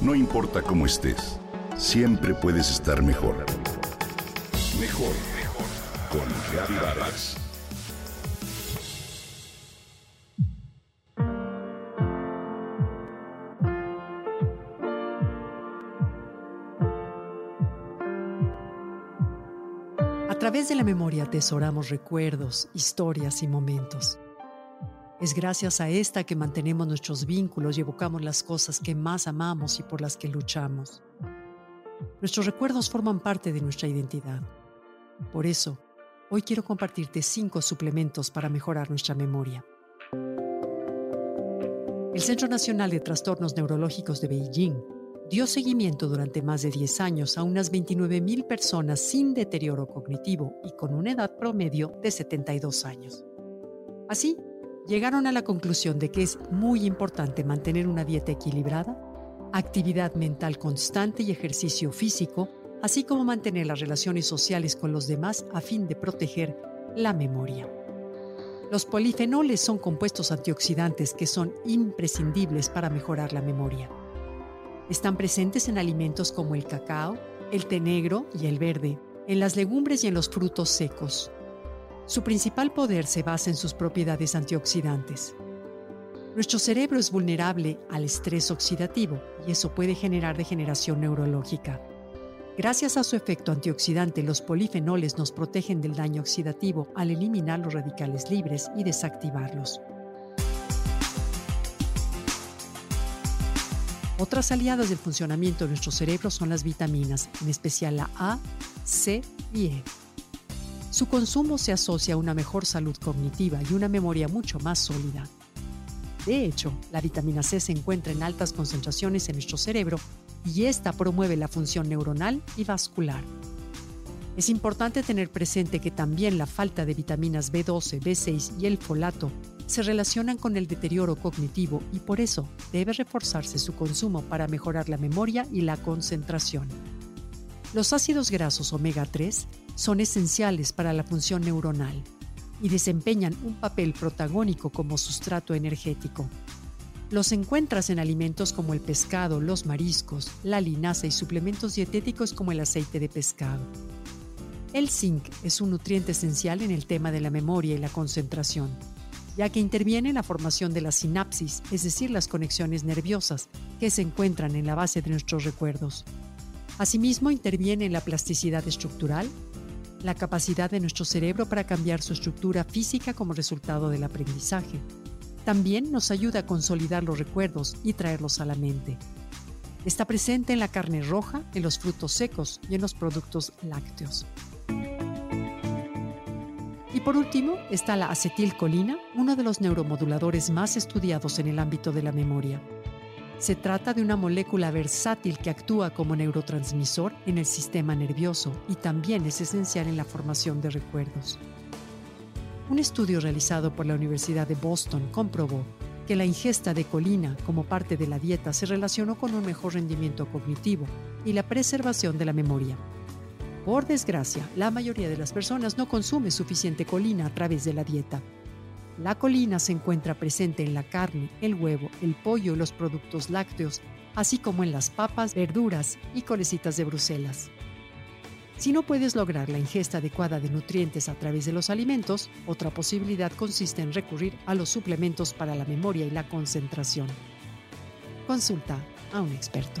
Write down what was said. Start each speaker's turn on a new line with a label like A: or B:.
A: No importa cómo estés, siempre puedes estar mejor. Mejor, mejor. Con Vargas.
B: A través de la memoria atesoramos recuerdos, historias y momentos. Es gracias a esta que mantenemos nuestros vínculos y evocamos las cosas que más amamos y por las que luchamos. Nuestros recuerdos forman parte de nuestra identidad. Por eso, hoy quiero compartirte cinco suplementos para mejorar nuestra memoria. El Centro Nacional de Trastornos Neurológicos de Beijing dio seguimiento durante más de 10 años a unas 29.000 personas sin deterioro cognitivo y con una edad promedio de 72 años. Así, llegaron a la conclusión de que es muy importante mantener una dieta equilibrada, actividad mental constante y ejercicio físico, así como mantener las relaciones sociales con los demás a fin de proteger la memoria. Los polifenoles son compuestos antioxidantes que son imprescindibles para mejorar la memoria. Están presentes en alimentos como el cacao, el té negro y el verde, en las legumbres y en los frutos secos. Su principal poder se basa en sus propiedades antioxidantes. Nuestro cerebro es vulnerable al estrés oxidativo y eso puede generar degeneración neurológica. Gracias a su efecto antioxidante, los polifenoles nos protegen del daño oxidativo al eliminar los radicales libres y desactivarlos. Otras aliadas del funcionamiento de nuestro cerebro son las vitaminas, en especial la A, C y E. Su consumo se asocia a una mejor salud cognitiva y una memoria mucho más sólida. De hecho, la vitamina C se encuentra en altas concentraciones en nuestro cerebro y esta promueve la función neuronal y vascular. Es importante tener presente que también la falta de vitaminas B12, B6 y el folato se relacionan con el deterioro cognitivo y por eso debe reforzarse su consumo para mejorar la memoria y la concentración. Los ácidos grasos omega 3 son esenciales para la función neuronal y desempeñan un papel protagónico como sustrato energético. Los encuentras en alimentos como el pescado, los mariscos, la linaza y suplementos dietéticos como el aceite de pescado. El zinc es un nutriente esencial en el tema de la memoria y la concentración, ya que interviene en la formación de la sinapsis, es decir, las conexiones nerviosas, que se encuentran en la base de nuestros recuerdos. Asimismo, interviene en la plasticidad estructural, la capacidad de nuestro cerebro para cambiar su estructura física como resultado del aprendizaje. También nos ayuda a consolidar los recuerdos y traerlos a la mente. Está presente en la carne roja, en los frutos secos y en los productos lácteos. Y por último está la acetilcolina, uno de los neuromoduladores más estudiados en el ámbito de la memoria. Se trata de una molécula versátil que actúa como neurotransmisor en el sistema nervioso y también es esencial en la formación de recuerdos. Un estudio realizado por la Universidad de Boston comprobó que la ingesta de colina como parte de la dieta se relacionó con un mejor rendimiento cognitivo y la preservación de la memoria. Por desgracia, la mayoría de las personas no consume suficiente colina a través de la dieta la colina se encuentra presente en la carne, el huevo, el pollo y los productos lácteos, así como en las papas, verduras y colecitas de Bruselas. Si no puedes lograr la ingesta adecuada de nutrientes a través de los alimentos, otra posibilidad consiste en recurrir a los suplementos para la memoria y la concentración. Consulta a un experto.